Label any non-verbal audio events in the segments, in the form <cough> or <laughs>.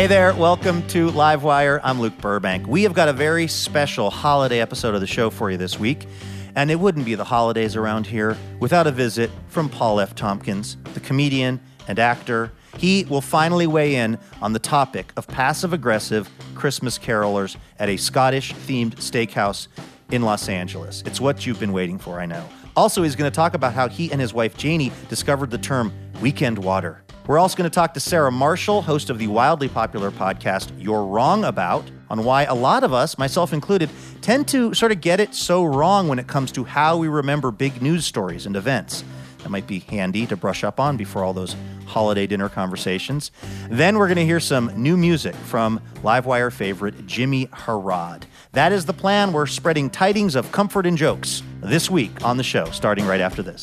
Hey there, welcome to Livewire. I'm Luke Burbank. We have got a very special holiday episode of the show for you this week. And it wouldn't be the holidays around here without a visit from Paul F. Tompkins, the comedian and actor. He will finally weigh in on the topic of passive aggressive Christmas carolers at a Scottish themed steakhouse in Los Angeles. It's what you've been waiting for, I know. Also, he's going to talk about how he and his wife Janie discovered the term weekend water. We're also going to talk to Sarah Marshall, host of the wildly popular podcast You're Wrong About, on why a lot of us, myself included, tend to sort of get it so wrong when it comes to how we remember big news stories and events. That might be handy to brush up on before all those holiday dinner conversations. Then we're going to hear some new music from Livewire favorite Jimmy Harrod. That is the plan. We're spreading tidings of comfort and jokes this week on the show, starting right after this.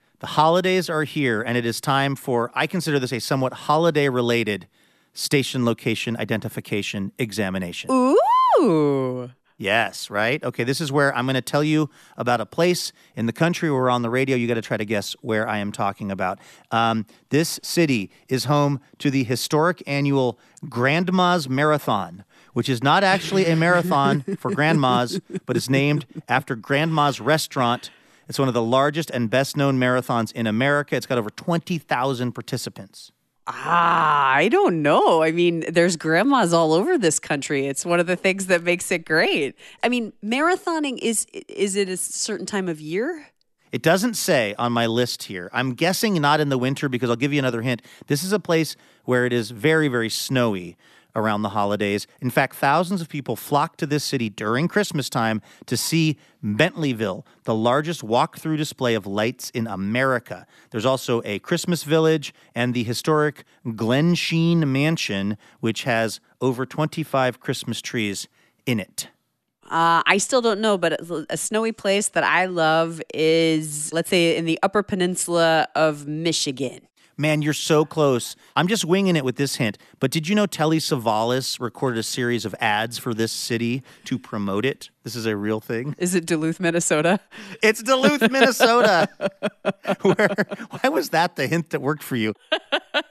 The holidays are here, and it is time for, I consider this a somewhat holiday related station location identification examination. Ooh. Yes, right? Okay, this is where I'm going to tell you about a place in the country or on the radio. You got to try to guess where I am talking about. Um, this city is home to the historic annual Grandma's Marathon, which is not actually a marathon for <laughs> grandmas, but is named after Grandma's Restaurant it's one of the largest and best known marathons in America. It's got over 20,000 participants. Ah, I don't know. I mean, there's grandmas all over this country. It's one of the things that makes it great. I mean, marathoning is is it a certain time of year? It doesn't say on my list here. I'm guessing not in the winter because I'll give you another hint. This is a place where it is very very snowy around the holidays. In fact, thousands of people flock to this city during Christmas time to see Bentleyville, the largest walk through display of lights in America. There's also a Christmas village and the historic Glensheen Mansion, which has over 25 Christmas trees in it. Uh, I still don't know, but a snowy place that I love is, let's say, in the Upper Peninsula of Michigan. Man, you're so close. I'm just winging it with this hint. But did you know Telly Savalas recorded a series of ads for this city to promote it? This is a real thing. Is it Duluth, Minnesota? It's Duluth, Minnesota. <laughs> Where, why was that the hint that worked for you?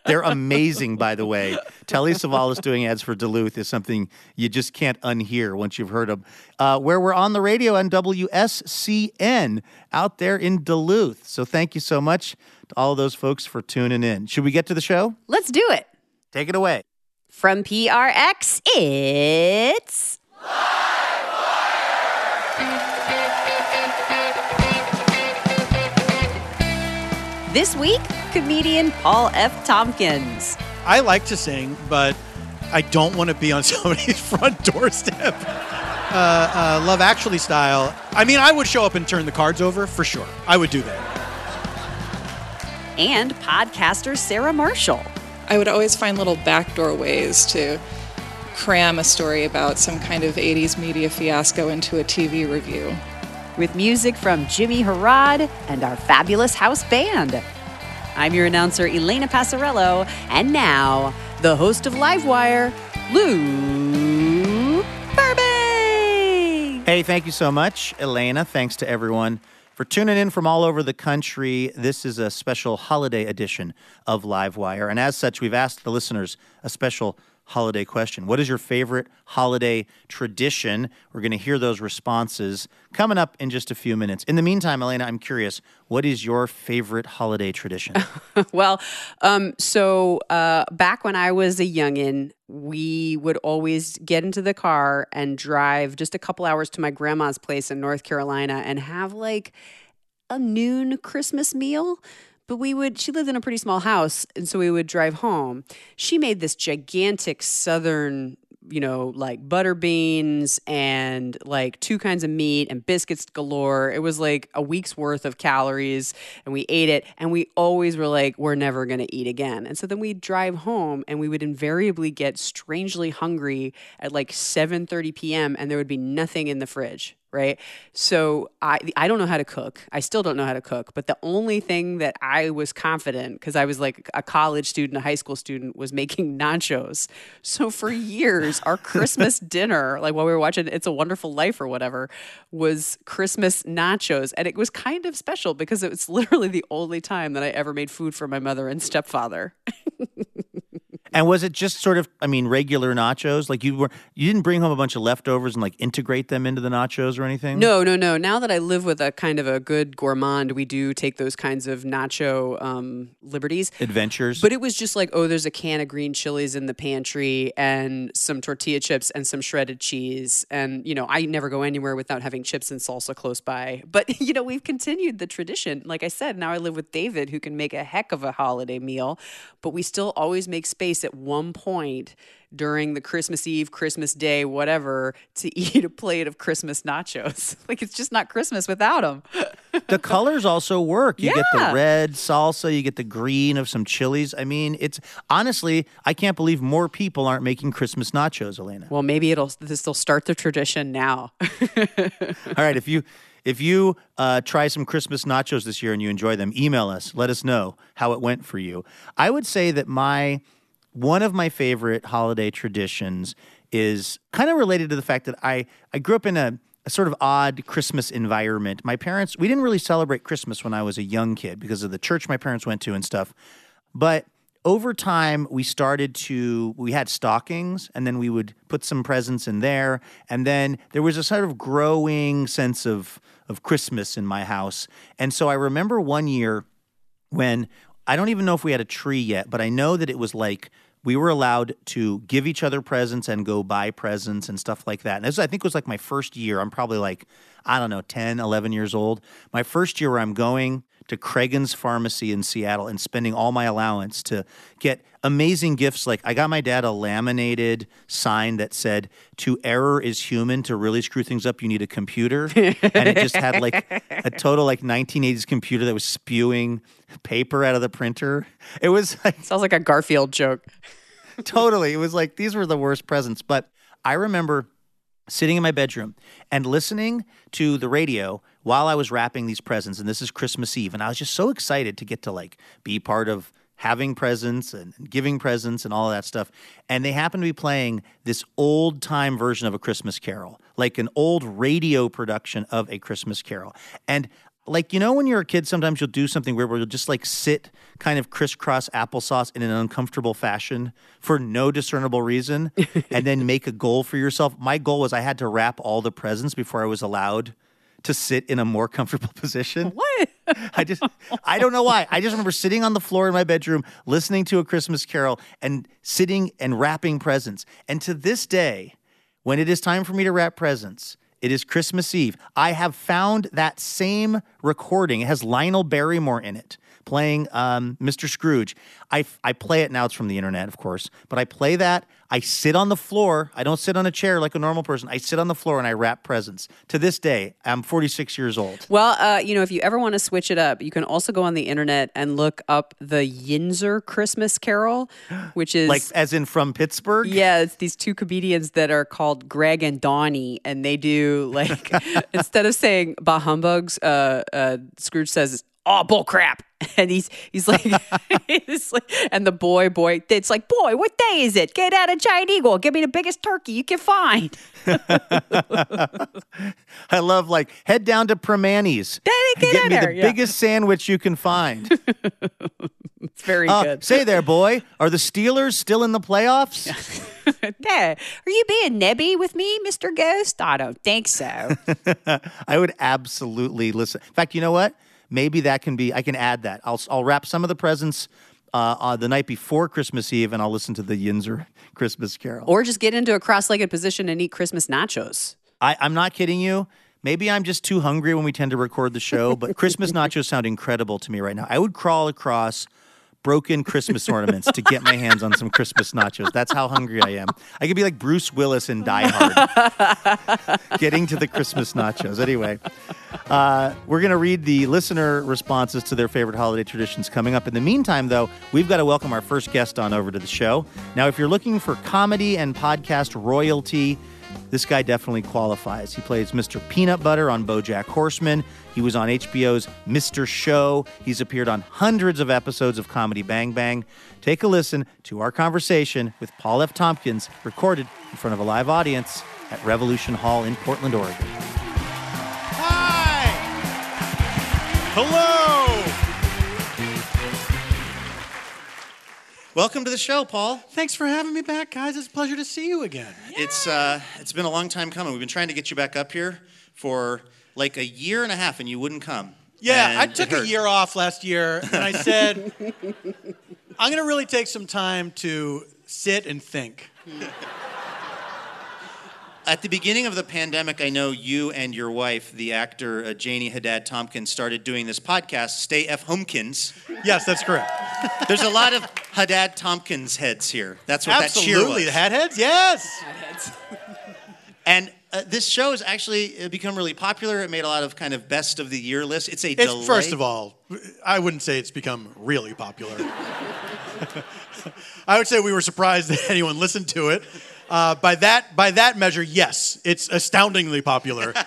They're amazing, by the way. Telly Savalas doing ads for Duluth is something you just can't unhear once you've heard them. Uh, where we're on the radio on WSCN out there in Duluth. So thank you so much to all of those folks for tuning in. Should we get to the show? Let's do it. Take it away. From PRX, it's. This week, comedian Paul F. Tompkins. I like to sing, but I don't want to be on <laughs> somebody's front doorstep. Uh, uh, Love Actually style. I mean, I would show up and turn the cards over for sure. I would do that. And podcaster Sarah Marshall. I would always find little backdoor ways to cram a story about some kind of 80s media fiasco into a TV review. With music from Jimmy Harrod and our fabulous house band. I'm your announcer, Elena Passarello, and now, the host of Livewire, Luke Burbank. Hey, thank you so much, Elena. Thanks to everyone for tuning in from all over the country. This is a special holiday edition of Livewire. And as such, we've asked the listeners a special holiday question. What is your favorite holiday tradition? We're going to hear those responses coming up in just a few minutes. In the meantime, Elena, I'm curious, what is your favorite holiday tradition? <laughs> well, um, so uh, back when I was a youngin', we would always get into the car and drive just a couple hours to my grandma's place in North Carolina and have like a noon Christmas meal. But we would, she lived in a pretty small house. And so we would drive home. She made this gigantic southern you know, like butter beans and like two kinds of meat and biscuits galore. It was like a week's worth of calories and we ate it and we always were like we're never going to eat again. And so then we'd drive home and we would invariably get strangely hungry at like 7:30 p.m. and there would be nothing in the fridge right? So I I don't know how to cook. I still don't know how to cook, but the only thing that I was confident cuz I was like a college student, a high school student was making <laughs> nachos. So for years our <laughs> Christmas dinner, like while we were watching It's a Wonderful Life or whatever, was Christmas nachos and it was kind of special because it was literally the only time that I ever made food for my mother and stepfather. <laughs> And was it just sort of, I mean, regular nachos? Like you were, you didn't bring home a bunch of leftovers and like integrate them into the nachos or anything? No, no, no. Now that I live with a kind of a good gourmand, we do take those kinds of nacho um, liberties. Adventures. But it was just like, oh, there's a can of green chilies in the pantry and some tortilla chips and some shredded cheese. And, you know, I never go anywhere without having chips and salsa close by. <laughs> But, you know, we've continued the tradition. Like I said, now I live with David, who can make a heck of a holiday meal, but we still always make space at one point during the Christmas Eve, Christmas Day, whatever, to <laughs> eat a plate of Christmas nachos. <laughs> like it's just not Christmas without them. the colors also work. You Yeah. get the red salsa, you get the green of some chilies. I mean, it's honestly, I can't believe more people aren't making Christmas nachos, Elena. well, maybe it'll this will start the tradition now. <laughs> All right, if you if you uh, try some Christmas nachos this year and you enjoy them, email us. Let us know how it went for you. I would say that my one of my favorite holiday traditions is kind of related to the fact that I I grew up in a, a sort of odd Christmas environment. My parents we didn't really celebrate Christmas when I was a young kid because of the church my parents went to and stuff, but over time we started to we had stockings and then we would put some presents in there and then there was a sort of growing sense of of christmas in my house and so i remember one year when I don't even know if we had a tree yet, but I know that it was like we were allowed to give each other presents and go buy presents and stuff like that. And this, I think, was like my first year. I'm probably like, I don't know, 10, 11 years old. My first year where I'm going to Cragen's Pharmacy in Seattle and spending all my allowance to get amazing gifts. Like, I got my dad a laminated sign that said, To error is human. To really screw things up, you need a computer. and it just had like a <laughs> total like 1980s computer that was spewing paper out of the printer. It was like Sounds like a Garfield joke. <laughs> totally. It was like these were the worst presents. But I remember sitting in my bedroom and listening to the radio while I was wrapping these presents. And this is Christmas Eve. And I was just so excited to get to like be part of having presents and giving presents and all of that stuff. And they happened to be playing this old time version of a Christmas carol, like an old radio production of a Christmas carol. And like you know when you're a kid sometimes you'll do something weird where you'll just like sit kind of crisscross applesauce in an uncomfortable fashion for no discernible reason <laughs> and then make a goal for yourself my goal was i had to wrap all the presents before i was allowed to sit in a more comfortable <laughs> position What? I just I don't know why. I just remember sitting on the floor in my bedroom listening to a Christmas carol and sitting and wrapping presents. And to this day, when it is time for me to wrap presents, it is Christmas Eve. I have found that same recording. It has Lionel Barrymore in it playing um, Mr. Scrooge. I, I play it now. It's from the internet, of course, but I play that. I sit on the floor. I don't sit on a chair like a normal person. I sit on the floor and I wrap presents. To this day, I'm 46 years old. Well, uh, you know, if you ever want to switch it up, you can also go on the internet and look up the Yinzer Christmas Carol, <gasps> which is Like, as in from Pittsburgh? Yeah, it's these two comedians that are called Greg and Donnie, and they do like <laughs> instead of saying "bah humbugs," uh, uh, Scrooge says "oh bull crap," <laughs> And he's he's like, <laughs> <laughs> he's like, and the boy boy, it's like, boy, what day is it? Get out of Giant Eagle, give me the biggest turkey you can find. I love like head down to Primanti's. Get Get me there. the Yeah. biggest sandwich you can find. It's very Uh, good. say there, boy, are the Steelers still in the playoffs? Dad, are you being nebby with me, Mister Ghost? I don't think so. I would absolutely listen. In fact, you know what? Maybe that can be. I can add that. I'll I'll wrap some of the presents uh, on the night before Christmas Eve, and I'll listen to the Yinzer <laughs> Christmas Carol. or just get into a cross-legged position and eat Christmas nachos. I, I'm not kidding you. Maybe I'm just too hungry when we tend to record the show, but Christmas <laughs> nachos sound incredible to me right now. I would crawl across broken Christmas ornaments to get my hands on some Christmas nachos. That's how hungry I am. I could be like Bruce Willis in Die Hard, getting to the Christmas nachos. Anyway, uh, we're going to read the listener responses to their favorite holiday traditions coming up. In the meantime, though, we've got to welcome our first guest on over to the show. Now, if you're looking for comedy and podcast royalty, this guy definitely qualifies. He plays Mr. Peanut Butter on Bojack Horseman. He was on HBO's Mr. Show. He's appeared on hundreds of episodes of Comedy Bang Bang. Take a listen to our conversation with Paul F. Tompkins, recorded in front of a live audience at Revolution Hall in Portland, Oregon. Hi. Hello. Welcome to the show, Paul. Thanks for having me back, guys. It's a pleasure to see you again. It's uh, it's been a long time coming. We've been trying to get you back up here for like a year and a half, and you wouldn't come. Yeah, I it took a hurt. <laughs> year off last year, and I said, <laughs> I'm going to really take some time to sit and think. <laughs> At the beginning of the pandemic, I know you and your wife, the actor uh, Janie Haddad Tompkins, started doing this podcast, Stay F Homekins. Yes, that's correct. There's a lot of Haddad Tompkins heads here. That's what Absolutely. that cheer Absolutely, The hat heads? Yes. Hat heads. and uh, this show has actually uh, become really popular. It made a lot of kind of best of the year lists. It's a It's, delay. first of all, I wouldn't say it's become really popular. <laughs> I would say we were surprised that <laughs> anyone listened to it. Uh, by that by that measure, yes, it's astoundingly popular. <laughs>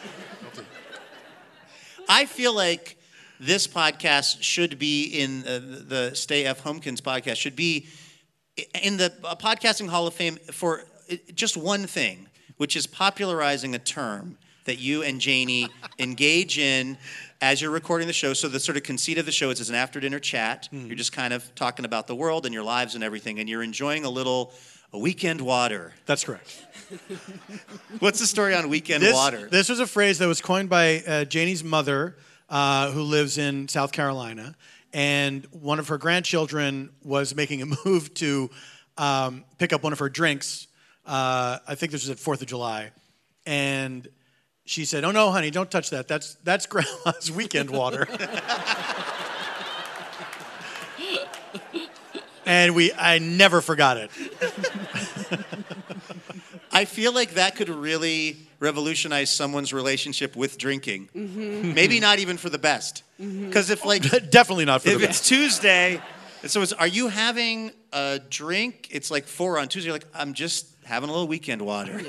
I feel like this podcast should be in uh, the Stay F Homekins podcast should be in the uh, podcasting Hall of Fame for uh, just one thing, which is popularizing a term that you and Janie <laughs> engage in as you're recording the show. So the sort of conceit of the show is it's an after dinner chat. You're just kind of talking about the world and your lives and everything, and you're enjoying a little a weekend water. That's correct. <laughs> What's the story on weekend This, water? this was a phrase that was coined by uh, Janie's mother, uh, who lives in South Carolina, and one of her grandchildren was making a <laughs> move to um, pick up one of her drinks. Uh, I think this was at Fourth of July, and she said, "Oh no, honey, don't touch that. That's that's <laughs> Grandma's weekend water." And we, I never forgot it. <laughs> I feel like that could really revolutionize someone's relationship with drinking. Maybe not even for the best. Because if like <laughs> Definitely not for the best. if it's Tuesday, so it's are you having a drink? It's like four on Tuesday. You're like I'm just having a little weekend water.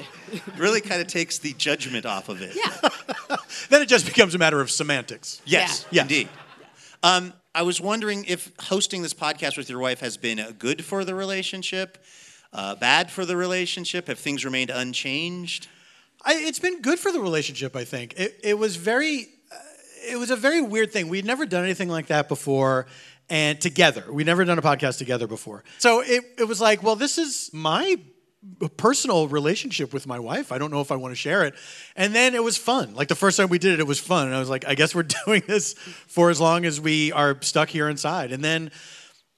really kind of takes the judgment off of it. Yeah. <laughs> Then it just becomes a matter of semantics. Yes, Yeah. indeed. Um, I was wondering if hosting this podcast with your wife has been uh, good for the relationship, uh, bad for the relationship. Have things remained unchanged? I, it's been good for the relationship. I think it, it was very, uh, it was a very weird thing. We'd never done anything like that before, and together, we'd never done a podcast together before. So it, it was like, well, this is my personal relationship with my wife. I don't know if I want to share it. And then it was fun. Like the first time we did it, it was fun. And I was like, I guess we're <laughs> doing this for as long as we are stuck here inside. And then,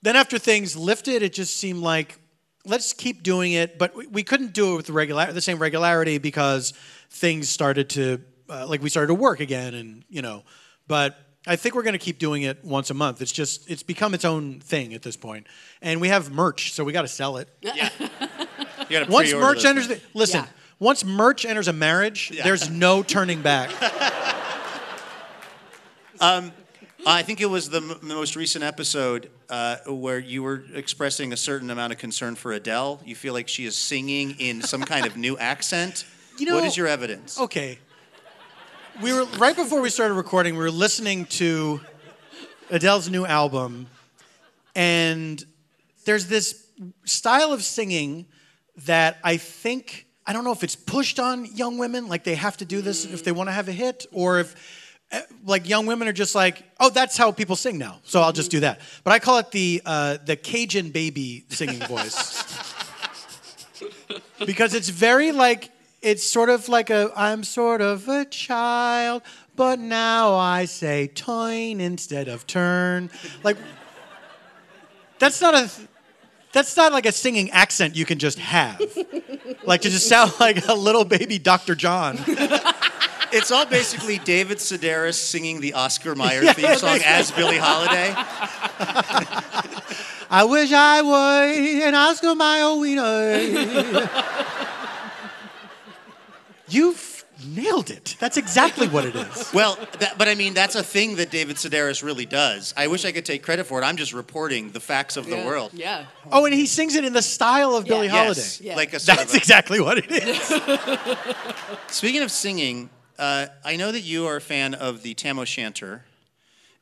then after things lifted, it just seemed like let's keep doing it. But we, we couldn't do it with the regular, the same regularity because things started to, uh, like we started to work again, and you know. But I think we're going to keep doing it once a month. It's just it's become its own thing at this point, and we have merch, so we got to sell it. You <laughs> gotta Once pre-order merch those enters, the, listen. Yeah. Once merch enters a marriage, there's no turning back. <laughs> I think it was the, m- the most recent episode uh, where you were expressing a certain amount of concern for Adele. You feel like she is singing in some kind of new accent. <laughs> You know- what is your evidence? Okay. We were right before we started recording. We were listening to Adele's new album, and there's this style of singing that I think I don't know if it's pushed on young women, like they have to do this if they want to have a hit, or if eh, like young women are just like, oh, that's how people sing now, so I'll just do that. But I call it the uh, the Cajun baby singing <laughs> voice because it's very like it's sort of like a I'm sort of a child, but now I say toin instead of turn. Like that's not a that's not like a singing accent you can just have. like to just sound like a little baby Dr. John. <laughs> It's all basically David Sedaris singing the Oscar Mayer Yeah, theme song as Billie Holiday. <laughs> I wish I were an Oscar Mayer winner. <laughs> You've nailed it. That's exactly what it is. <laughs> Well, that, but I mean, that's a thing that David Sedaris really does. I wish I could take credit for it. I'm just reporting the facts of the world. Yeah. Oh, and he sings it in the style of Billie Holiday. Yes, like a sort That's of a- exactly what it is. <laughs> Speaking of singing, uh, I know that you are a fan of the Tam O'Shanter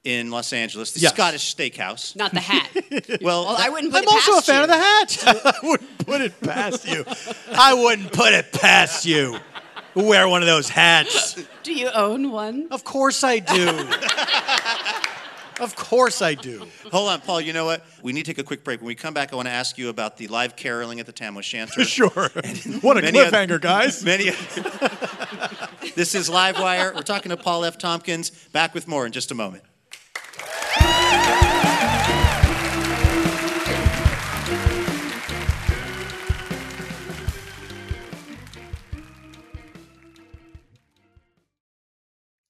in Los Angeles, the Yes. Scottish Steakhouse. Not the hat. <laughs> Well, Well, that- I wouldn't put it. I'm it also a fan you. of the hat. I wouldn't put it past you. I wouldn't put it past you. Who wear one of those hats. Do you own one? Of course I do. of course I do. hold on, Paul. You know what? We need to take a quick break. When we come back, I want to ask you about the live caroling at the Tam O'Shanter. <laughs> Sure. What a Many oth- cliffhanger, guys. <laughs> Many. <laughs> this is Livewire. We're talking to Paul F. Tompkins. Back with more in just a moment.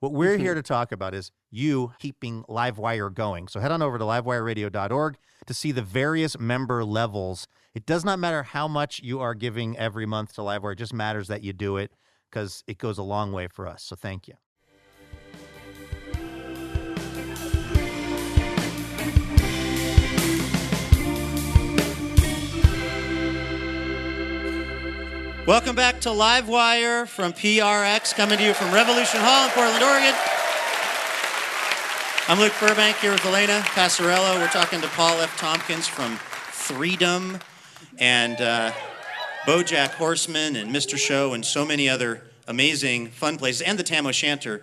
What we're here mm-hmm. to talk about is you keeping Livewire going. So head on over to livewireradio.org to see the various member levels. It does not matter how much you are giving every month to Livewire, it just matters that you do it because it goes a long way for us. So thank you. Welcome back to Livewire from PRX, coming to you from Revolution Hall in Portland, Oregon. I'm Luke Burbank here with Elena Passarello. We're talking to Paul F. Tompkins from Freedom and uh, Bojack Horseman and Mr. Show and so many other amazing fun places, and the Tam O'Shanter,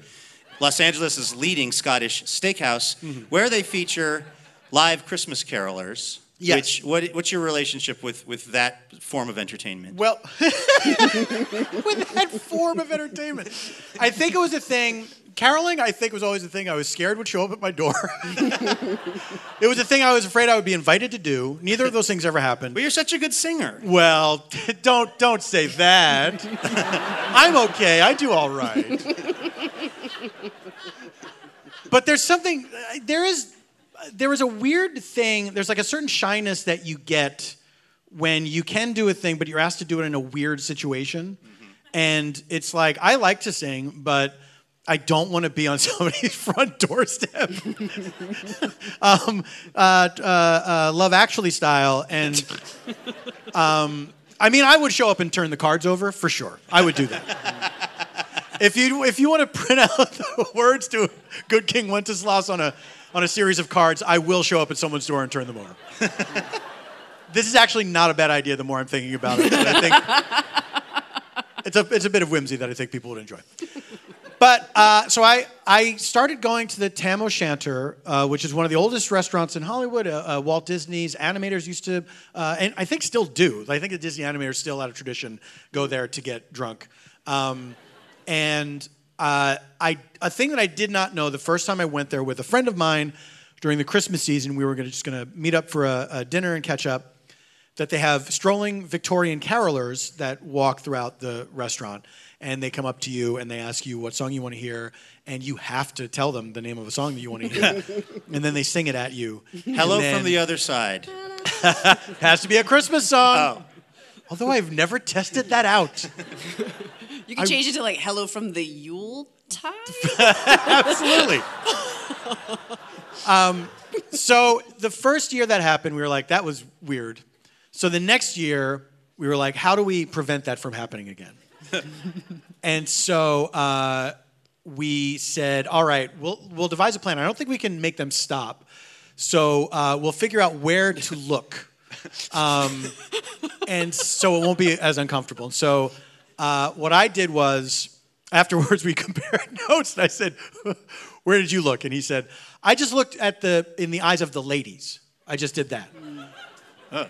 Los Angeles' leading Scottish steakhouse, where they feature live Christmas carolers. Yes. Which, what, what's your relationship with, with that form of entertainment? Well, <laughs> with that form of entertainment, I think it was a thing. Caroling, I think, was always a thing I was scared would show up at my door. <laughs> it was a thing I was afraid I would be invited to do. Neither of those things ever happened. But you're such a good singer. Well, <laughs> don't don't say that. I'm okay. I do all right. But there's something. Uh, there is. There is a weird thing. There's like a certain shyness that you get when you can do a thing, but you're asked to do it in a weird situation. And it's like I like to sing, but I don't want to be on <laughs> somebody's front doorstep. <laughs> um, uh, uh, uh, Love Actually style, and <laughs> um, I mean, I would show up and turn the cards over for sure. I would do that. if you if you want to print out the words to Good King Wenceslas on a on a series of cards, I will show up at someone's door and turn them over. <laughs> this is actually not a bad idea. The more I'm thinking about it, I think <laughs> it's a it's a bit of whimsy that I think people would enjoy. But uh, so I, I started going to the Tam O'Shanter, uh, which is one of the oldest restaurants in Hollywood. Uh, uh, Walt Disney's animators used to, uh, and I think still do. I think the Disney animators still out of tradition go there to get drunk. Um, and uh, I, a thing that I did not know the first time I went there with a friend of mine during the Christmas season, we were gonna, just going to meet up for a, a dinner and catch up. That they have strolling Victorian carolers that walk throughout the restaurant and they come up to you and they ask you what song you want to hear, and you have to tell them the name of a song that you want to hear, <laughs> and then they sing it at you. Hello then- from the other side. <laughs> Has to be a Christmas song. Oh. Although I've never tested that out. You can change it to like "Hello from the Yule Tide." <laughs> Absolutely. um, so the first year that happened, we were like, that was weird. So the next year, we were like, how do we prevent that from happening again? <laughs> and so uh, we said, all right, we'll, we'll devise a plan. I don't think we can make them stop. So uh, we'll figure out where to look. Um, and so it won't be as uncomfortable. So uh, what I did was, afterwards we <laughs> compared notes, and I said, "Where did you look?" And he said, "I just looked at the in the eyes of the ladies. I just did that." <laughs>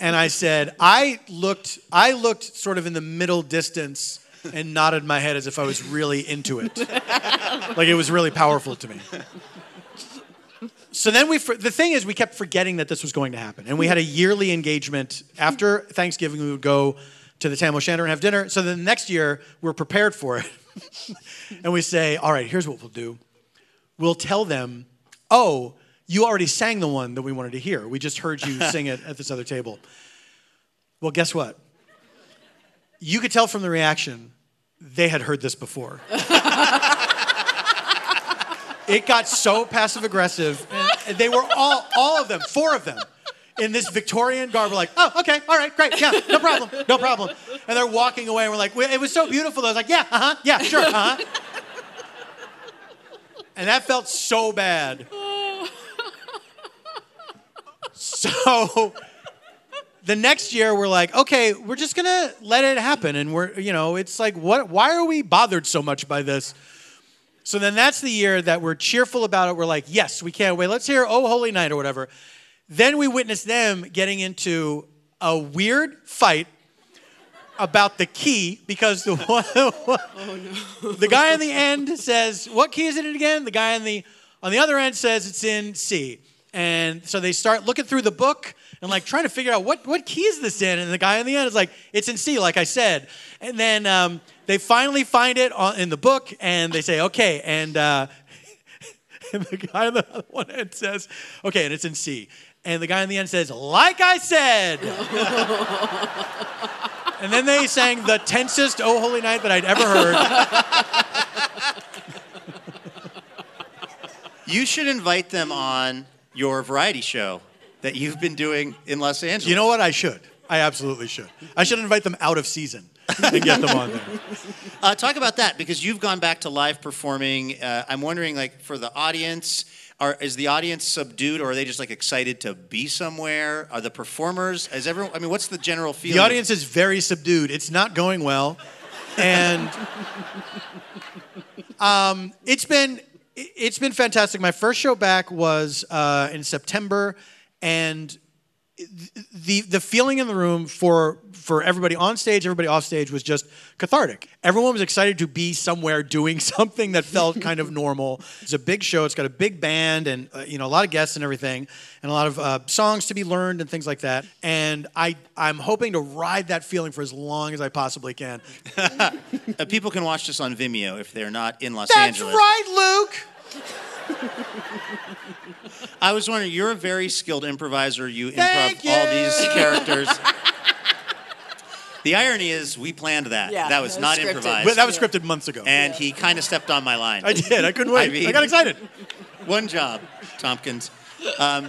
and I said, "I looked, I looked sort of in the middle distance." And nodded my head as if I was really into it. <laughs> like it was really powerful to me. So then we, the thing is, we kept forgetting that this was going to happen. And we had a yearly engagement. After Thanksgiving, we would go to the Tam O'Shanter and have dinner. So then the next year, we're prepared for it. <laughs> and we say, all right, here's what we'll do. We'll tell them, oh, you already sang the one that we wanted to hear. We just heard you <laughs> sing it at this other table. Well, guess what? You could tell from the reaction, they had heard this before. <laughs> it got so passive aggressive. They were all, all of them, four of them, in this Victorian garb. We're like, oh, okay, all right, great, yeah, no problem, no problem. And they're walking away, and we're like, it was so beautiful. I was like, yeah, uh huh, yeah, sure, uh huh. And that felt so bad. So the next year we're like, okay, we're just gonna let it happen, and we're, you know, it's like, what? Why are we bothered so much by this? So then that's the year that we're cheerful about it. We're like, yes, we can't wait. Let's hear Oh Holy Night or whatever. Then we witness them getting into a weird fight about the key because the <laughs> one, the guy on the end says, "What key is it in again?" The guy on the on the other end says it's in C. And so they start looking through the book and like trying to figure out what what key is this in. And the guy on the end is like, "It's in C," like I said. And then um, they finally find it on, in the book, and they say, "Okay." And uh, <laughs> and the guy on the other one end says, "Okay," and it's in C. And the guy on the end says, "Like I said." <laughs> And then they sang the tensest Oh Holy Night that I'd ever heard. <laughs> You should invite them on your variety show that you've been doing in Los Angeles. You know what? I should. I absolutely should. I should invite them out of season <laughs> and get them on there. Uh, talk about that because you've gone back to live performing. Uh, I'm wondering, like, for the audience, are, is the audience subdued or are they just like excited to be somewhere? Are the performers? Is everyone? I mean, what's the general feeling? The audience is very subdued. It's not going well, and um, it's been it- it's been fantastic. My first show back was uh, in September, and the the feeling in the room for for everybody on stage, everybody off stage was just cathartic. Everyone was excited to be somewhere doing <laughs> something that felt kind of normal. It's a big show. It's got a big band and uh, you know a lot of guests and everything, and a lot of uh, songs to be learned and things like that. And I I'm hoping to ride that feeling for as long as I possibly can. <laughs> Uh, people can watch this on Vimeo if they're not in Los That's Angeles. right, Luke. I was wondering, you're a very skilled improviser. You Thank improv all these <laughs> characters. the irony is, we planned that. Yeah, that was that not was scripted. improvised. But that was scripted months ago. and he kind of stepped on my line. I did. I couldn't wait. I, mean- got excited. One job, Tompkins. Um,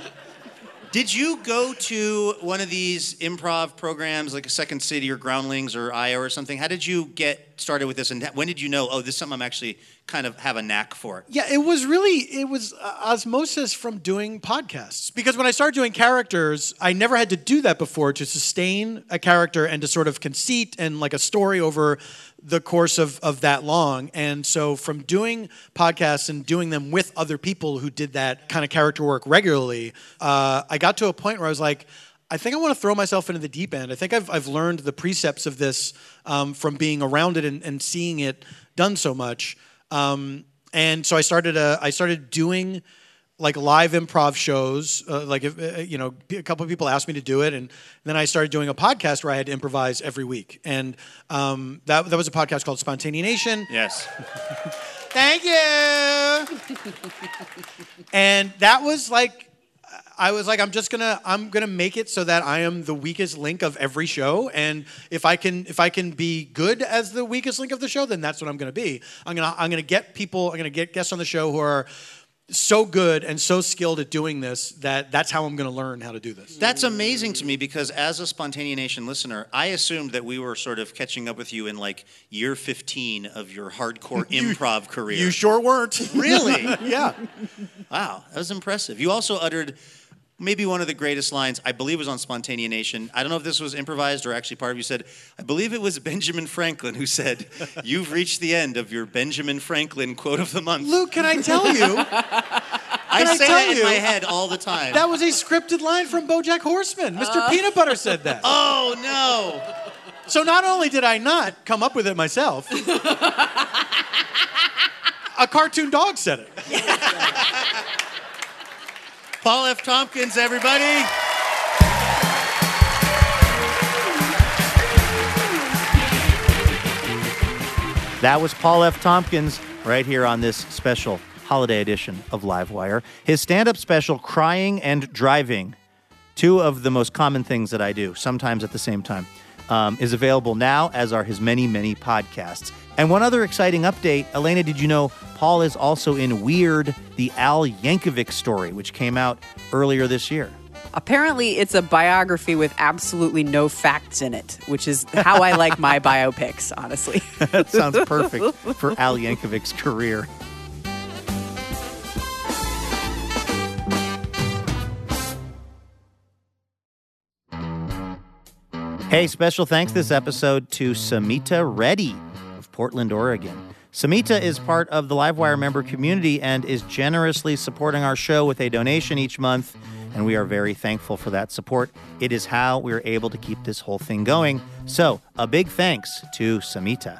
Did you go to one of these improv programs like a Second City or Groundlings or IO or something? How did you get started with this, and when did you know? Oh, this is something I'm actually kind of have a knack for. Yeah, it was really it was uh, osmosis from doing podcasts. Because when I started doing characters, I never had to do that before to sustain a character and to sort of conceit and like a story over the course of, of that long. And so from doing podcasts and doing them with other people who did that kind of character work regularly, uh, I got to a point where I was like, I think I want to throw myself into the deep end. I think I've, I've learned the precepts of this um, from being around it and, and seeing it done so much. Um, and so I started a, I started doing like live improv shows. Uh, like if, uh, you know, a couple of people asked me to do it, and then I started doing a podcast where I had to improvise every week. And um, that that was a podcast called Spontaneation. Yes. <laughs> Thank you. <laughs> and that was like I was like, I'm just gonna, I'm gonna make it so that I am the weakest link of every show, and if I can, if I can be good as the weakest link of the show, then that's what I'm gonna be. I'm gonna, I'm gonna get people, I'm gonna get guests on the show who are so good and so skilled at doing this that that's how I'm going to learn how to do this. That's amazing to me because as a Spontaneation listener, I assumed that we were sort of catching up with you in like year 15 of your hardcore <laughs> improv career. You sure weren't. Really? <laughs> yeah. Wow, that was impressive. You also uttered maybe one of the greatest lines, I believe was on Spontaneation. I don't know if this was improvised or actually part of you said, I believe it was Benjamin Franklin who said, <laughs> You've reached the end of your Benjamin Franklin quote of the month. Luke, can I tell you? <laughs> I say tell that in you? my head all the time. that was a scripted line from Bojack Horseman. Mr. Uh. Peanut Butter said that. <laughs> oh no. So not only did I not come up with it myself, a cartoon dog said it. Paul F. Tompkins, everybody. That was Paul F. Tompkins right here on this special holiday edition of Livewire. His stand up special, Crying and Driving, two of the most common things that I do, sometimes at the same time, um, is available now, as are his many, many podcasts. And one other exciting update Elena, did you know Paul is also in Weird, the Al Yankovic story, which came out earlier this year? Apparently, it's a biography with absolutely no facts in it, which is how I like my <laughs> biopics, honestly. <laughs> That sounds perfect <laughs> for Al Yankovic's career. Hey, special thanks this episode to Samita Reddy Portland, Oregon. Samita is part of the Livewire member community and is generously supporting our show with a donation each month, and we are very thankful for that support. It is how we are able to keep this whole thing going. So, a big thanks to Samita.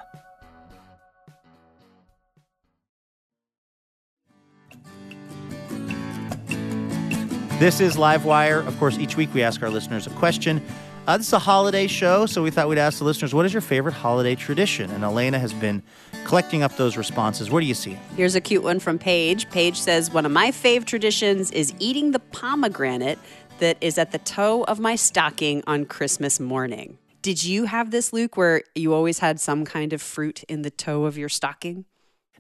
This is Livewire. Of course, each week we ask our listeners a question. Uh, this is a holiday show, so we thought we'd ask the listeners, what is your favorite holiday tradition? And Elena has been collecting up those responses. What do you see? Here's a cute one from Paige. Paige says, One of my fave traditions is eating the pomegranate that is at the toe of my stocking on Christmas morning. Did you have this, Luke, where you always had some kind of fruit in the toe of your stocking?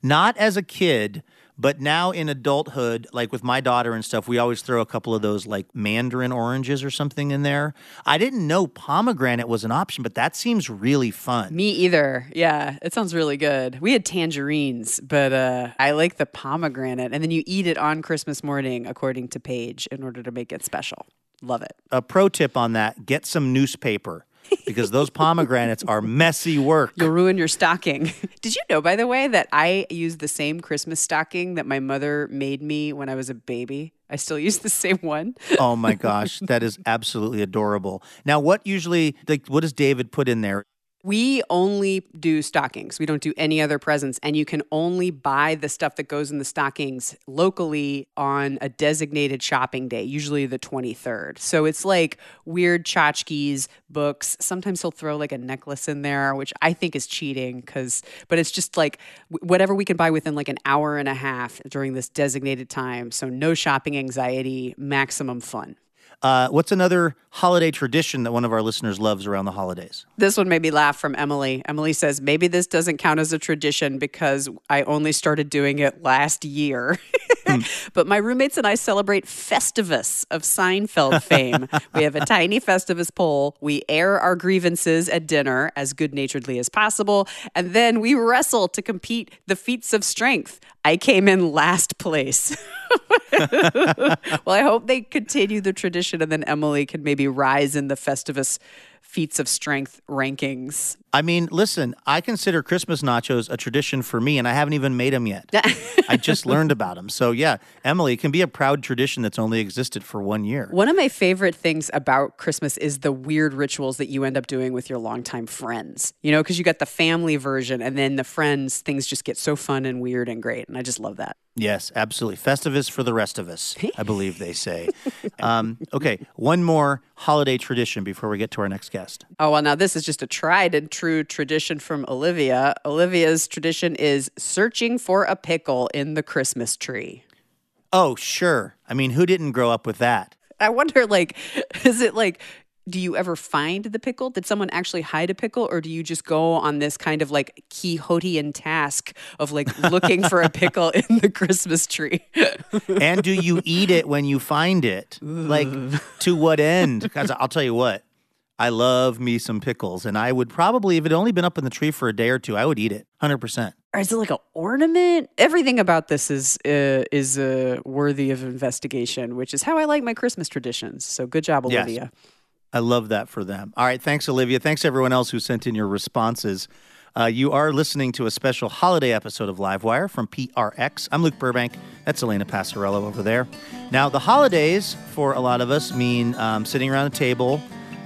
Not as a kid, but now in adulthood, like with my daughter and stuff, we always throw a couple of those like mandarin oranges or something in there. I didn't know pomegranate was an option, but that seems really fun. Me either. Yeah, it sounds really good. We had tangerines, but uh, I like the pomegranate. And then you eat it on Christmas morning, according to Paige, in order to make it special. Love it. A pro tip on that get some newspaper because those pomegranates are messy work. You'll ruin your stocking. <laughs> Did you know, by the way, that I use the same Christmas stocking that my mother made me when I was a baby? I still use the same one. oh my gosh, that is absolutely adorable. Now, what usually, like, what does David put in there? We only do stockings. We don't do any other presents. And you can only buy the stuff that goes in the stockings locally on a designated shopping day, usually the 23rd. So it's like weird tchotchkes, books. Sometimes he'll throw like a necklace in there, which I think is cheating because, but it's just like whatever we can buy within like an hour and a half during this designated time. So no shopping anxiety, maximum fun. Uh, what's another holiday tradition that one of our listeners loves around the holidays? This one made me laugh from Emily. Emily says, maybe this doesn't count as a tradition because I only started doing it last year. <laughs> <laughs> but my roommates and I celebrate Festivus of Seinfeld fame. <laughs> we have a tiny Festivus pole. We air our grievances at dinner as good naturedly as possible. And then we wrestle to compete the feats of strength. I came in last place. <laughs> well, I hope they continue the tradition and then Emily can maybe rise in the Festivus feats of strength rankings. I mean, listen, I consider Christmas nachos a tradition for me, and I haven't even made them yet. <laughs> I just learned about them. So, yeah, Emily, it can be a proud tradition that's only existed for one year. One of my favorite things about Christmas is the weird rituals that you end up doing with your longtime friends. You know, because you got the family version, and then the friends, things just get so fun and weird and great. And I just love that. Yes, absolutely. Festivus for the rest of us, I believe they <laughs> say. Um, okay, one more holiday tradition before we get to our next guest. Oh, well, now this is just a tried and true tradition from Olivia. Olivia's tradition is searching for a pickle in the Christmas tree. Oh, sure. I mean, who didn't grow up with that? I wonder, like, <laughs> is it like do you ever find the pickle? Did someone actually hide a pickle, or do you just go on this kind of like Quixotean task of like looking for a pickle in the Christmas tree? <laughs> and do you eat it when you find it? Like, to what end? Because I'll tell you what, I love me some pickles, and I would probably, if it only been up in the tree for a day or two, I would eat it, hundred percent. Or is it like an ornament? Everything about this is uh, is uh, worthy of investigation, which is how I like my Christmas traditions. So good job, Yes. I love that for them. All right. Thanks, Olivia. Thanks, everyone else who sent in your responses. Uh, you are listening to a special holiday episode of Livewire from PRX. I'm Luke Burbank. That's Elena Passarello over there. Now, the holidays for a lot of us mean um, sitting around a table,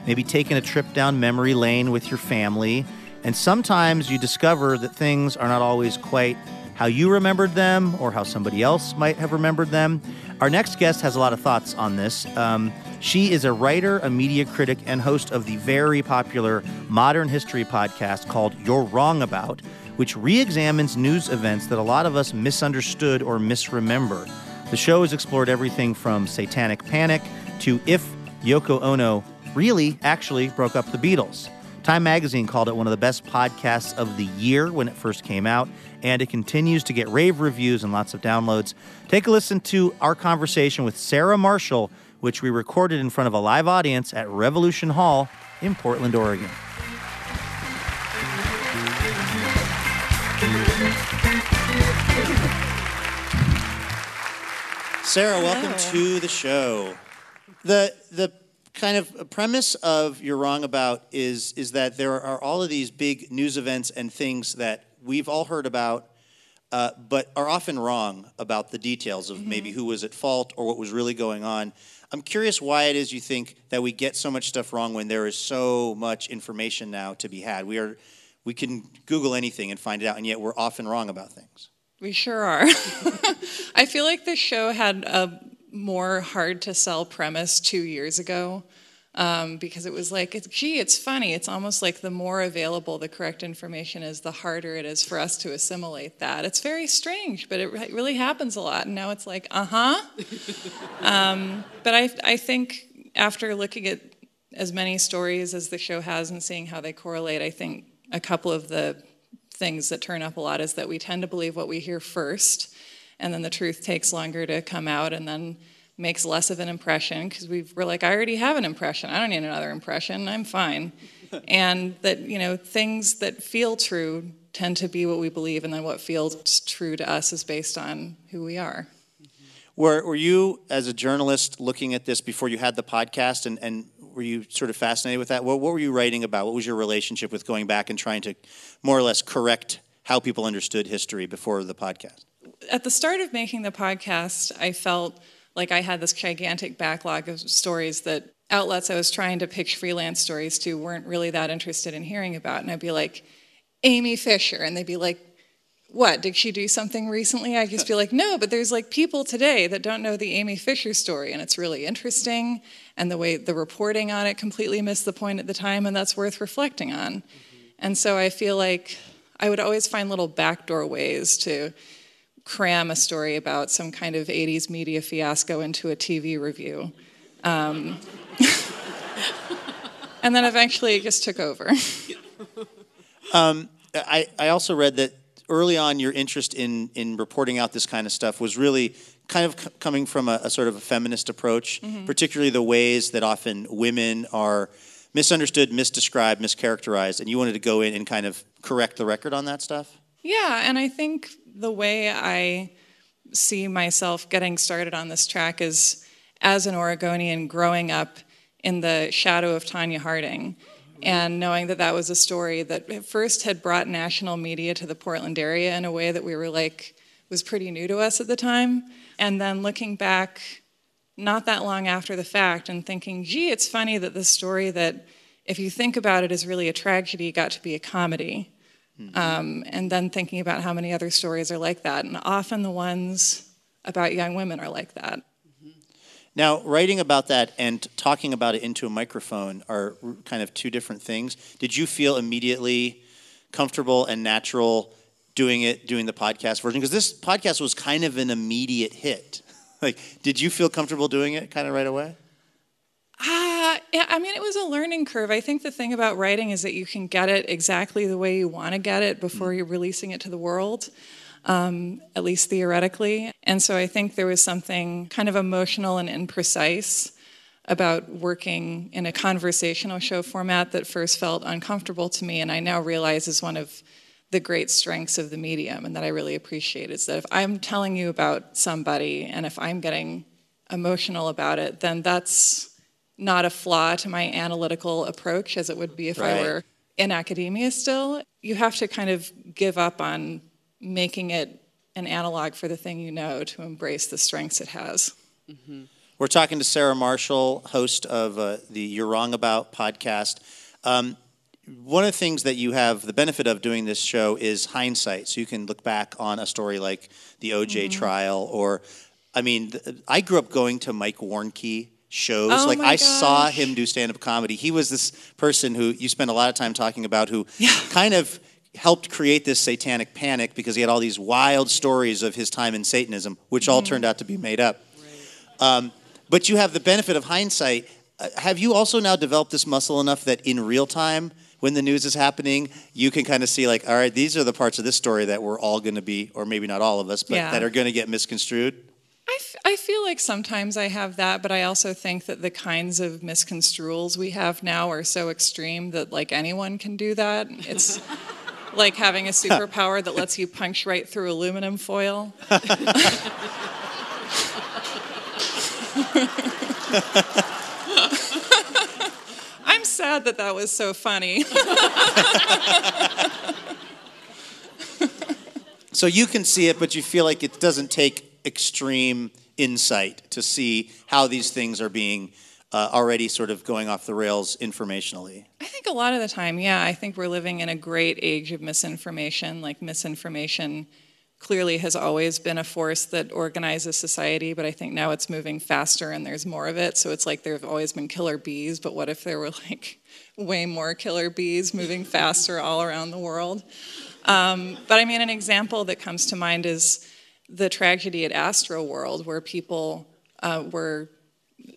maybe taking a trip down memory lane with your family. And sometimes you discover that things are not always quite how you remembered them or how somebody else might have remembered them. Our next guest has a lot of thoughts on this. Um, she is a writer, a media critic, and host of the very popular modern history podcast called You're Wrong About, which re examines news events that a lot of us misunderstood or misremember. The show has explored everything from satanic panic to if Yoko Ono really actually broke up the Beatles. Time magazine called it one of the best podcasts of the year when it first came out, and it continues to get rave reviews and lots of downloads. Take a listen to our conversation with Sarah Marshall, which we recorded in front of a live audience at Revolution Hall in Portland, Oregon. Sarah, welcome to the show. The the kind of a premise of you're wrong about is is that there are all of these big news events and things that we've all heard about, uh, but are often wrong about the details of maybe who was at fault or what was really going on. I'm curious why it is you think that we get so much stuff wrong when there is so much information now to be had. We are we can Google anything and find it out, and yet we're often wrong about things. We sure are. <laughs> I feel like this show had a more hard to sell premise two years ago um, because it was like, it's, gee, it's funny. It's almost like the more available the correct information is, the harder it is for us to assimilate that. It's very strange, but it re- really happens a lot. And now it's like, uh huh. <laughs> um, but I, I think after looking at as many stories as the show has and seeing how they correlate, I think a couple of the things that turn up a lot is that we tend to believe what we hear first, and then the truth takes longer to come out and then makes less of an impression because we're like, I already have an impression. I don't need another impression. I'm fine. <laughs> and that, you know, things that feel true tend to be what we believe, and then what feels true to us is based on who we are. Mm-hmm. Were, were you, as a journalist, looking at this before you had the podcast, and, and were you sort of fascinated with that? What, what were you writing about? What was your relationship with going back and trying to more or less correct how people understood history before the podcast? At the start of making the podcast, I felt like I had this gigantic backlog of stories that outlets I was trying to pitch freelance stories to weren't really that interested in hearing about. And I'd be like, Amy Fisher. And they'd be like, what, did she do something recently? I'd just be like, no, but there's like people today that don't know the Amy Fisher story, and it's really interesting. And the way the reporting on it completely missed the point at the time, and that's worth reflecting on. And so I feel like I would always find little backdoor ways to cram a story about some kind of 80s media fiasco into a TV review. Um, <laughs> and then eventually it just took over. <laughs> Um, I, I also read that early on your interest in in reporting out this kind of stuff was really kind of c- coming from a, a sort of a feminist approach, Mhm. particularly the ways that often women are misunderstood, misdescribed, mischaracterized, and you wanted to go in and kind of correct the record on that stuff. Yeah, and I think the way I see myself getting started on this track is as an Oregonian growing up in the shadow of Tonya Harding and knowing that that was a story that at first had brought national media to the Portland area in a way that we were like was pretty new to us at the time. And then looking back not that long after the fact and thinking gee it's funny that this story that if you think about it is really a tragedy got to be a comedy um, and then thinking about how many other stories are like that. And often the ones about young women are like that. Now, writing about that and talking about it into a microphone are kind of two different things. Did you feel immediately comfortable and natural doing it, doing the podcast version? Because this podcast was kind of an immediate hit. <laughs> Like, did you feel comfortable doing it kind of right away? Ah, yeah, I mean, it was a learning curve. I think the thing about writing is that you can get it exactly the way you want to get it before you're releasing it to the world, um, at least theoretically. And so I think there was something kind of emotional and imprecise about working in a conversational show format that first felt uncomfortable to me, and I now realize is one of the great strengths of the medium and that I really appreciate is that if I'm telling you about somebody and if I'm getting emotional about it, then that's not a flaw to my analytical approach as it would be if Right. I were in academia still. You have to kind of give up on making it an analog for the thing you know to embrace the strengths it has. We're talking to Sarah Marshall, host of uh, the You're Wrong About podcast. Um, one of the things that you have the benefit of doing this show is hindsight. So you can look back on a story like the OJ Mhm. trial, or, I mean, I grew up going to Mike Warnke shows. Oh like, I saw him do stand up comedy. He was this person who you spent a lot of time talking about who kind of helped create this satanic panic because he had all these wild stories of his time in Satanism, which all turned out to be made up. Um, but you have the benefit of hindsight. Uh, have you also now developed this muscle enough that in real time, when the news is happening, you can kind of see, like, all right, these are the parts of this story that we're all going to be, or maybe not all of us, but Yeah. that are going to get misconstrued? I, f- I feel like sometimes I have that, but I also think that the kinds of misconstruals we have now are so extreme that like anyone can do that. It's <laughs> like having a superpower that lets you <laughs> punch right through aluminum foil. <laughs> I'm sad that that was so funny. So you can see it, but you feel like it doesn't take extreme insight to see how these things are being uh, already sort of going off the rails informationally. I think a lot of the time, yeah, I think we're living in a great age of misinformation. Like, misinformation clearly has always been a force that organizes society, but I think now it's moving faster and there's more of it. So it's like there have always been killer bees, but what if there were like <laughs> way more killer bees moving faster all around the world? Um, but I mean, an example that comes to mind is the tragedy at Astro World, where people uh, were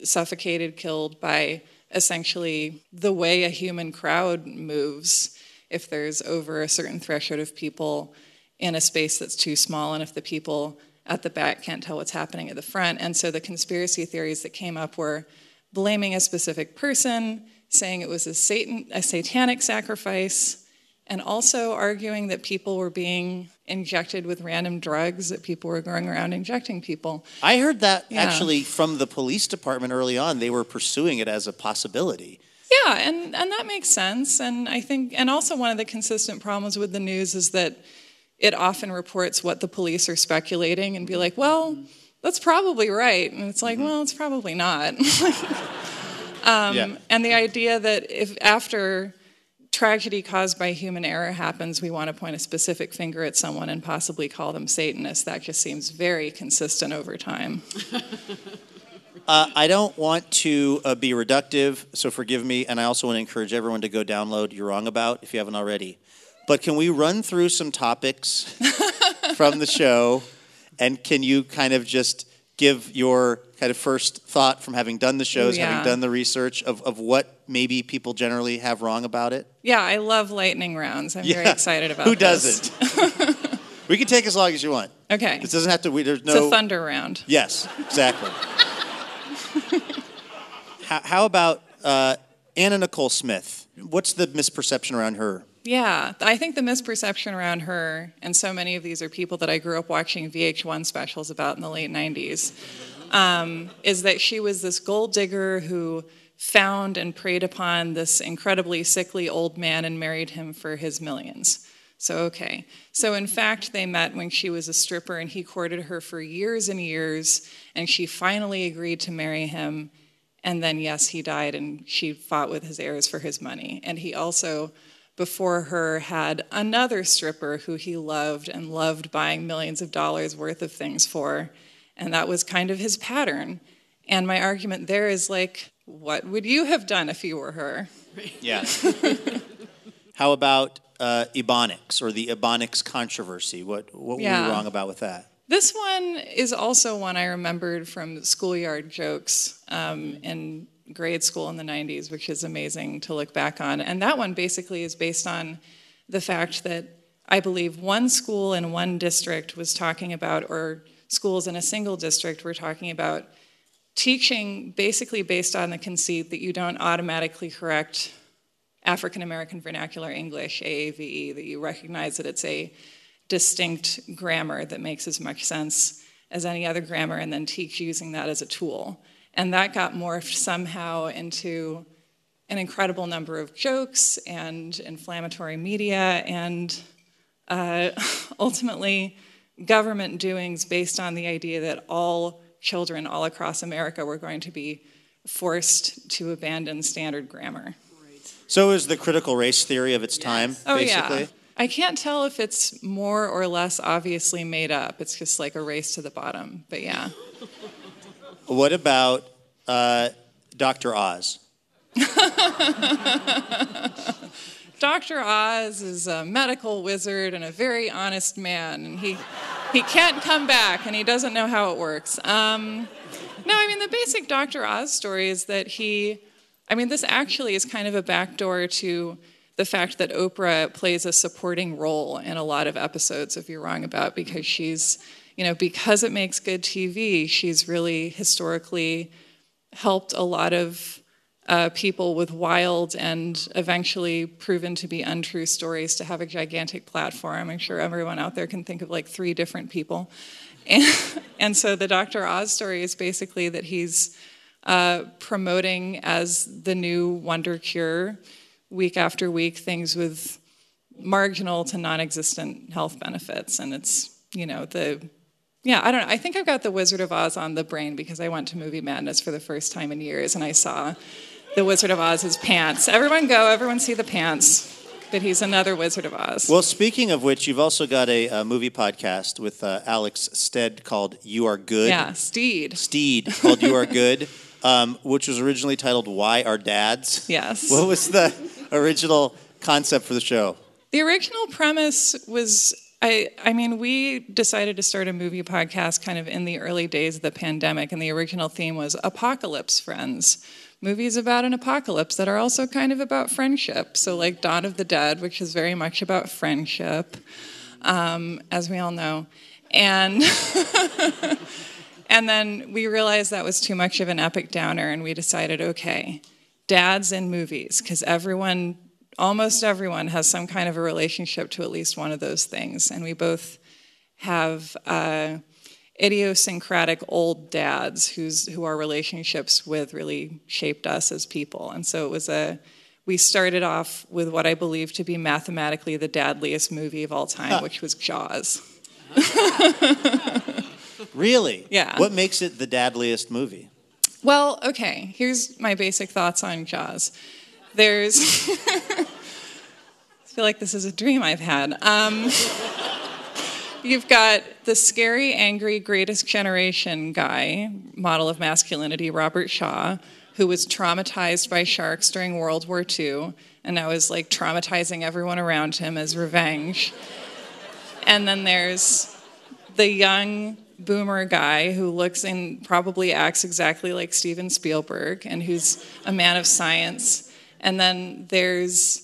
suffocated, killed by essentially the way a human crowd moves if there's over a certain threshold of people in a space that's too small and if the people at the back can't tell what's happening at the front. And so the conspiracy theories that came up were blaming a specific person, saying it was a Satan a satanic sacrifice, and also arguing that people were being injected with random drugs, that people were going around injecting people. I heard that Yeah. actually from the police department early on. They were pursuing it as a possibility. Yeah, and, and that makes sense. And I think, and also one of the consistent problems with the news is that it often reports what the police are speculating and be like, well, that's probably right. And it's like, well, it's probably not. <laughs> <laughs> um, Yeah. And the idea that if after tragedy caused by human error happens, we want to point a specific finger at someone and possibly call them Satanists, that just seems very consistent over time. <laughs> Uh, I don't want to uh, be reductive, so forgive me, and I also want to encourage everyone to go download You're Wrong About if you haven't already. But can we run through some topics <laughs> from the show, and can you kind of just give your kind of first thought from having done the shows, yeah. having done the research of, of what maybe people generally have wrong about it? Yeah, I love lightning rounds. I'm very excited about Who doesn't? <laughs> We can take as long as you want. Okay. This doesn't have to. We, there's It's no. a thunder round. Yes, exactly. <laughs> how, how about uh, Anna Nicole Smith? What's the misperception around her? Yeah, I think the misperception around her, and so many of these are people that I grew up watching VH1 specials about in the late 90s, um, is that she was this gold digger who found and preyed upon this incredibly sickly old man and married him for his millions. So, okay. So, in fact, they met when she was a stripper and he courted her for years and years, and she finally agreed to marry him. And then, yes, he died and she fought with his heirs for his money. And he also, before her, had another stripper who he loved and loved buying millions of dollars worth of things for. And that was kind of his pattern. And my argument there is like, what would you have done if you were her? <laughs> Yeah. how about uh, Ebonics or the Ebonics controversy? What what were you wrong about with that? This one is also one I remembered from schoolyard jokes um, in grade school in the 90s, which is amazing to look back on. And that one basically is based on the fact that I believe one school in one district was talking about, or schools in a single district were talking about teaching basically based on the conceit that you don't automatically correct African American Vernacular English, AAVE, that you recognize that it's a distinct grammar that makes as much sense as any other grammar, and then teach using that as a tool. And that got morphed somehow into an incredible number of jokes and inflammatory media, and uh, <laughs> ultimately government doings based on the idea that all children all across America were going to be forced to abandon standard grammar. So is the critical race theory of its time, Oh, basically. yeah. I can't tell if it's more or less obviously made up. It's just like a race to the bottom. But yeah. What about uh, Dr. Oz? Dr. Oz is a medical wizard and a very honest man, and he, he can't come back and he doesn't know how it works. Um, no, I mean, the basic Dr. Oz story is that he, I mean, this actually is kind of a backdoor to the fact that Oprah plays a supporting role in a lot of episodes of You're Wrong About because she's, you know, because it makes good TV, she's really historically helped a lot of uh, people with wild and eventually proven to be untrue stories to have a gigantic platform. I'm sure everyone out there can think of like three different people. And, <laughs> and so the Dr. Oz story is basically that he's uh, promoting as the new wonder cure week after week things with marginal to non existent health benefits. And it's, you know, the yeah, I don't know. I think I've got the Wizard of Oz on the brain because I went to Movie Madness for the first time in years and I saw the Wizard of Oz's pants. Everyone go, everyone see the pants. But he's another Wizard of Oz. Well, speaking of which, you've also got a, uh movie podcast with uh, Alex Stead called You Are Good. yeah, Steed. Steed called You Are Good, <laughs> um, which was originally titled Why Are Dads? Yes. What was the original concept for the show? The original premise was I, I mean, we decided to start a movie podcast kind of in the early days of the pandemic, and the original theme was Apocalypse Friends. Movies about an apocalypse that are also kind of about friendship. So, like Dawn of the Dead, which is very much about friendship, um, as we all know. And <laughs> and then we realized that was too much of an epic downer, and we decided, okay, dads in movies, because everyone, almost everyone, has some kind of a relationship to at least one of those things, and we both have uh, idiosyncratic old dads whose who our relationships with really shaped us as people, and so it was a. We started off with what I believe to be mathematically the dadliest movie of all time, which was Jaws. <laughs> Really? Yeah. What makes it the dadliest movie? Well, okay, here's my basic thoughts on Jaws. There's. <laughs> I feel like this is a dream I've had. Um, <laughs> you've got the scary, angry, greatest generation guy, model of masculinity, Robert Shaw, who was traumatized by sharks during World War II and now is like traumatizing everyone around him as revenge. And then there's the young boomer guy who looks and probably acts exactly like Steven Spielberg and who's a man of science. And then there's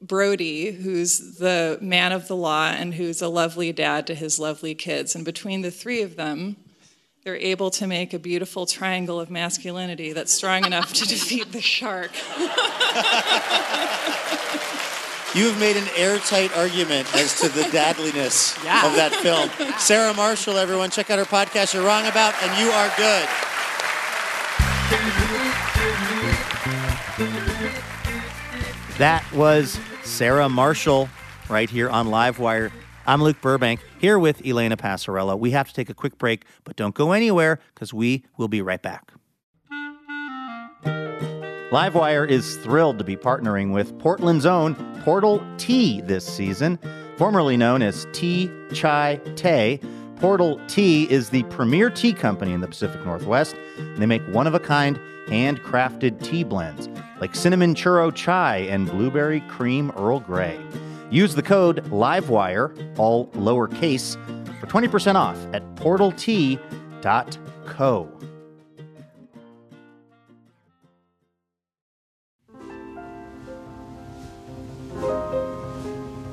Brody, who's the man of the law and who's a lovely dad to his lovely kids. And between the three of them, they're able to make a beautiful triangle of masculinity that's strong enough to <laughs> defeat the shark. <laughs> You've made an airtight argument as to the dadliness <laughs> Yeah. of that film. Sarah Marshall, everyone, check out her podcast. You're wrong about, and you are good. That was Sarah Marshall right here on Livewire. I'm Luke Burbank here with Elena Passarello. We have to take a quick break, but don't go anywhere because we will be right back. Livewire is thrilled to be partnering with Portland's own Portal Tea this season. Formerly known as Tea Chai Té, Portal Tea is the premier tea company in the Pacific Northwest. They make one of a kind, handcrafted tea blends like cinnamon churro chai and blueberry cream Earl Grey. Use the code LIVEWIRE, all lowercase, for 20% off at portaltea.co.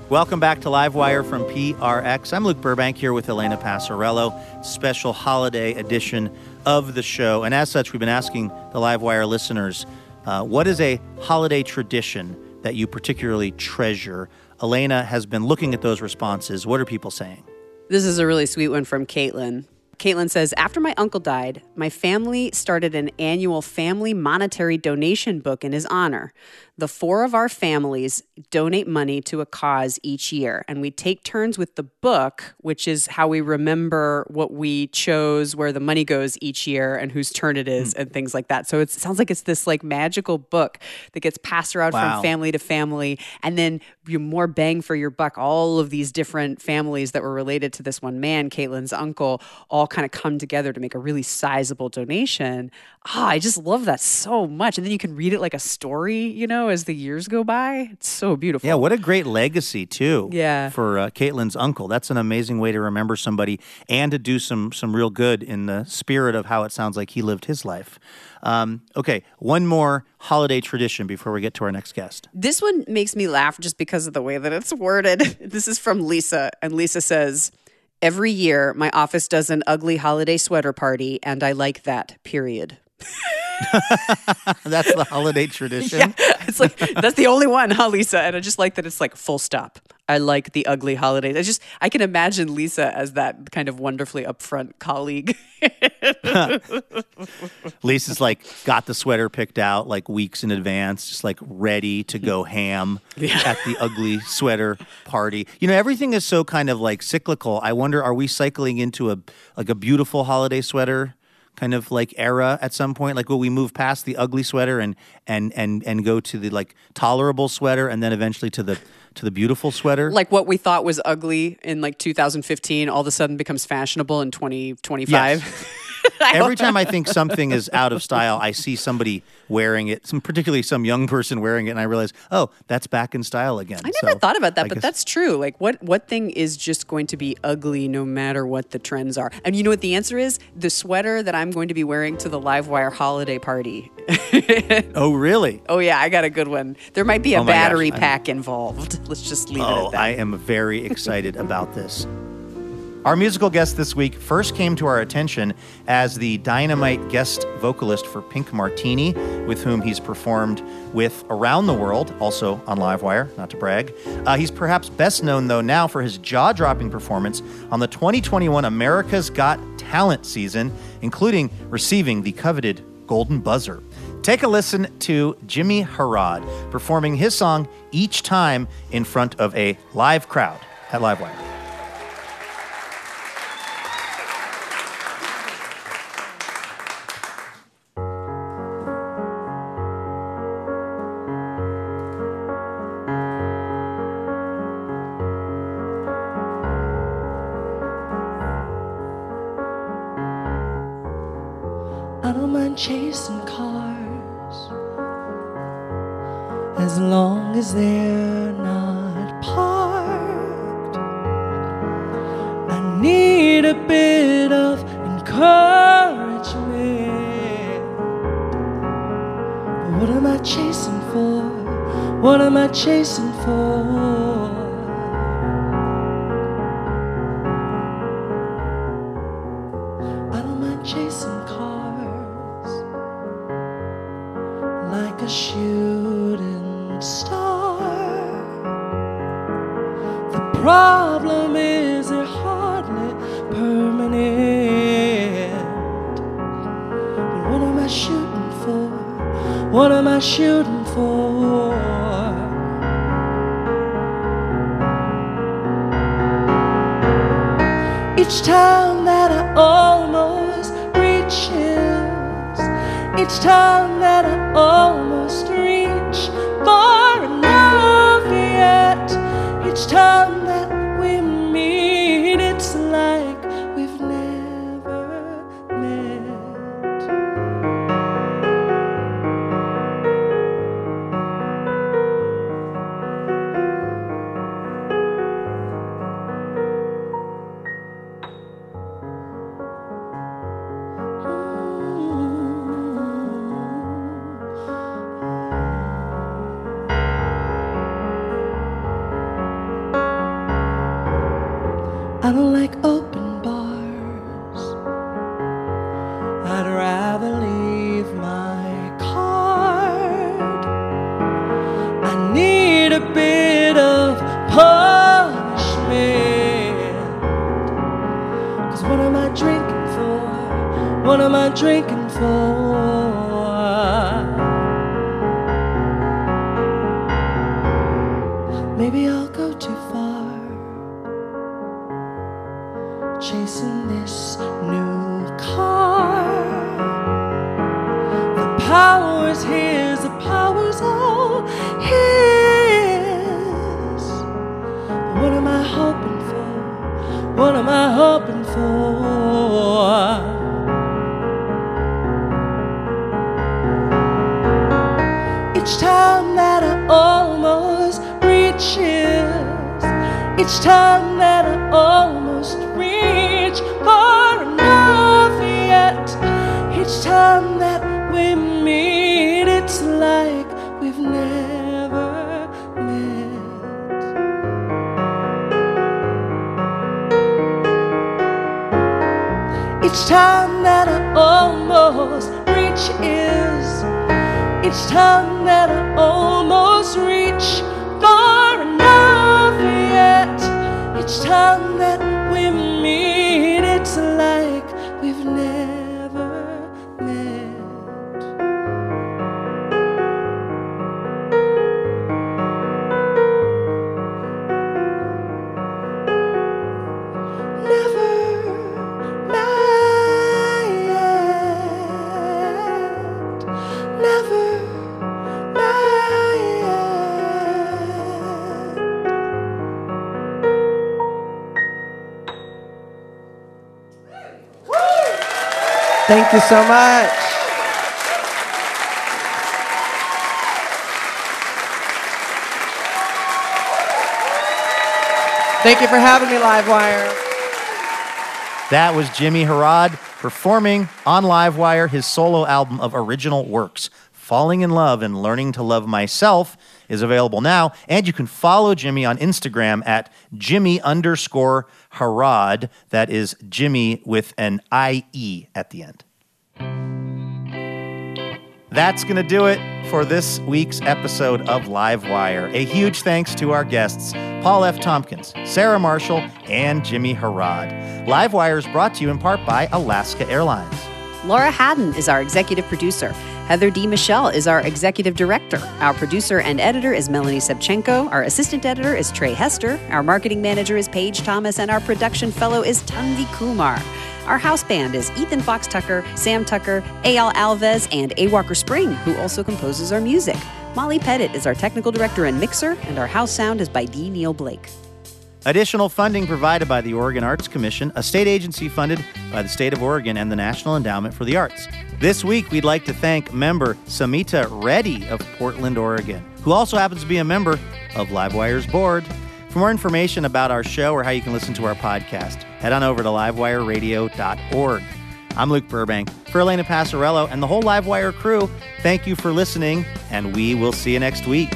Welcome back to Livewire from PRX. I'm Luke Burbank here with Elena Passarello, special holiday edition of the show. And as such, we've been asking the Livewire listeners uh, what is a holiday tradition that you particularly treasure? Elena has been looking at those responses. What are people saying? This is a really sweet one from Caitlin. Caitlin says, After my uncle died, my family started an annual family monetary donation book in his honor. The four of our families donate money to a cause each year, and we take turns with the book, which is how we remember what we chose, where the money goes each year, and whose turn it is, and things like that. So it sounds like it's this like magical book that gets passed around Wow. from family to family, and then you more bang for your buck. All of these different families that were related to this one man, Caitlin's uncle, all kind of come together to make a really sizable donation. Ah, I just love that so much. And then you can read it like a story, you know, as the years go by. It's so beautiful. Yeah, what a great legacy too. Yeah. for uh, Caitlin's uncle. That's an amazing way to remember somebody and to do some some real good in the spirit of how it sounds like he lived his life. Um, okay, one more holiday tradition before we get to our next guest. This one makes me laugh just because of the way that it's worded. <laughs> This is from Lisa, and Lisa says, Every year, my office does an ugly holiday sweater party, and I like that, period. <laughs> That's the holiday <laughs> tradition. Yeah, It's like, that's the only one, huh, Lisa? And I just like that it's like full stop. I like the ugly holidays. I just, I can imagine Lisa as that kind of wonderfully upfront colleague. <laughs> Lisa's like got the sweater picked out like weeks in advance, just like ready to go ham at the ugly sweater party. You know, everything is so kind of like cyclical. I wonder, are we cycling into a like a beautiful holiday sweater? Kind of like era at some point, like will we move past the ugly sweater and and and and go to the like tolerable sweater, and then eventually to the to the beautiful sweater? like what we thought was ugly in like 2015 all of a sudden becomes fashionable in 2025. Yes. <laughs> Every time I think something is out of style, I see somebody wearing it, some particularly some young person wearing it, and I realize, oh, that's back in style again. I never So, thought about that, I but guess- that's true. Like, what what thing is just going to be ugly no matter what the trends are? And you know what the answer is? The sweater that I'm going to be wearing to the Livewire holiday party. <laughs> Oh, really? oh yeah, I got a good one. There might be a Oh gosh, battery I'm- pack involved. <laughs> Let's just leave it Oh, at that. I am very excited about this. Our musical guest this week first came to our attention as the dynamite guest vocalist for Pink Martini, with whom he's performed with around the world, also on Livewire, not to brag. Uh, he's perhaps best known, though, now for his jaw dropping performance on the 2021 America's Got Talent season, including receiving the coveted Golden Buzzer. Take a listen to Jimmie Herrod performing his song each time in front of a live crowd at Livewire. Each time that I almost reach is. Each time that I almost reach far enough yet, each time that we you so much. Thank you for having me, Livewire. That was Jimmie Herrod performing on Livewire his solo album of original works. Falling in Love and Learning to Love Myself is available now, and you can follow Jimmie on Instagram at Jimmie underscore Herrod. That is Jimmie with an IE at the end. That's going to do it for this week's episode of Livewire. A huge thanks to our guests, Paul F. Tompkins, Sarah Marshall, and Jimmie Herrod. Livewire is brought to you in part by Alaska Airlines. Laura Haddon is our executive producer. Heather D. Michelle is our executive director. Our producer and editor is Melanie Sevcenko. Our assistant editor is Trey Hester. Our marketing manager is Paige Thomas. And our production fellow is Tanvi Kumar. Our house band is Ethan Fox Tucker, Sam Tucker, A.L. Alves, and A. Walker Spring, who also composes our music. Molly Pettit is our technical director and mixer, and our house sound is by D. Neil Blake. Additional funding provided by the Oregon Arts Commission, a state agency funded by the state of Oregon and the National Endowment for the Arts. This week, we'd like to thank member Samita Reddy of Portland, Oregon, who also happens to be a member of Livewire's board. For more information about our show or how you can listen to our podcast, head on over to livewireradio.org. I'm Luke Burbank. For Elena Passarello and the whole Livewire crew, thank you for listening, and we will see you next week.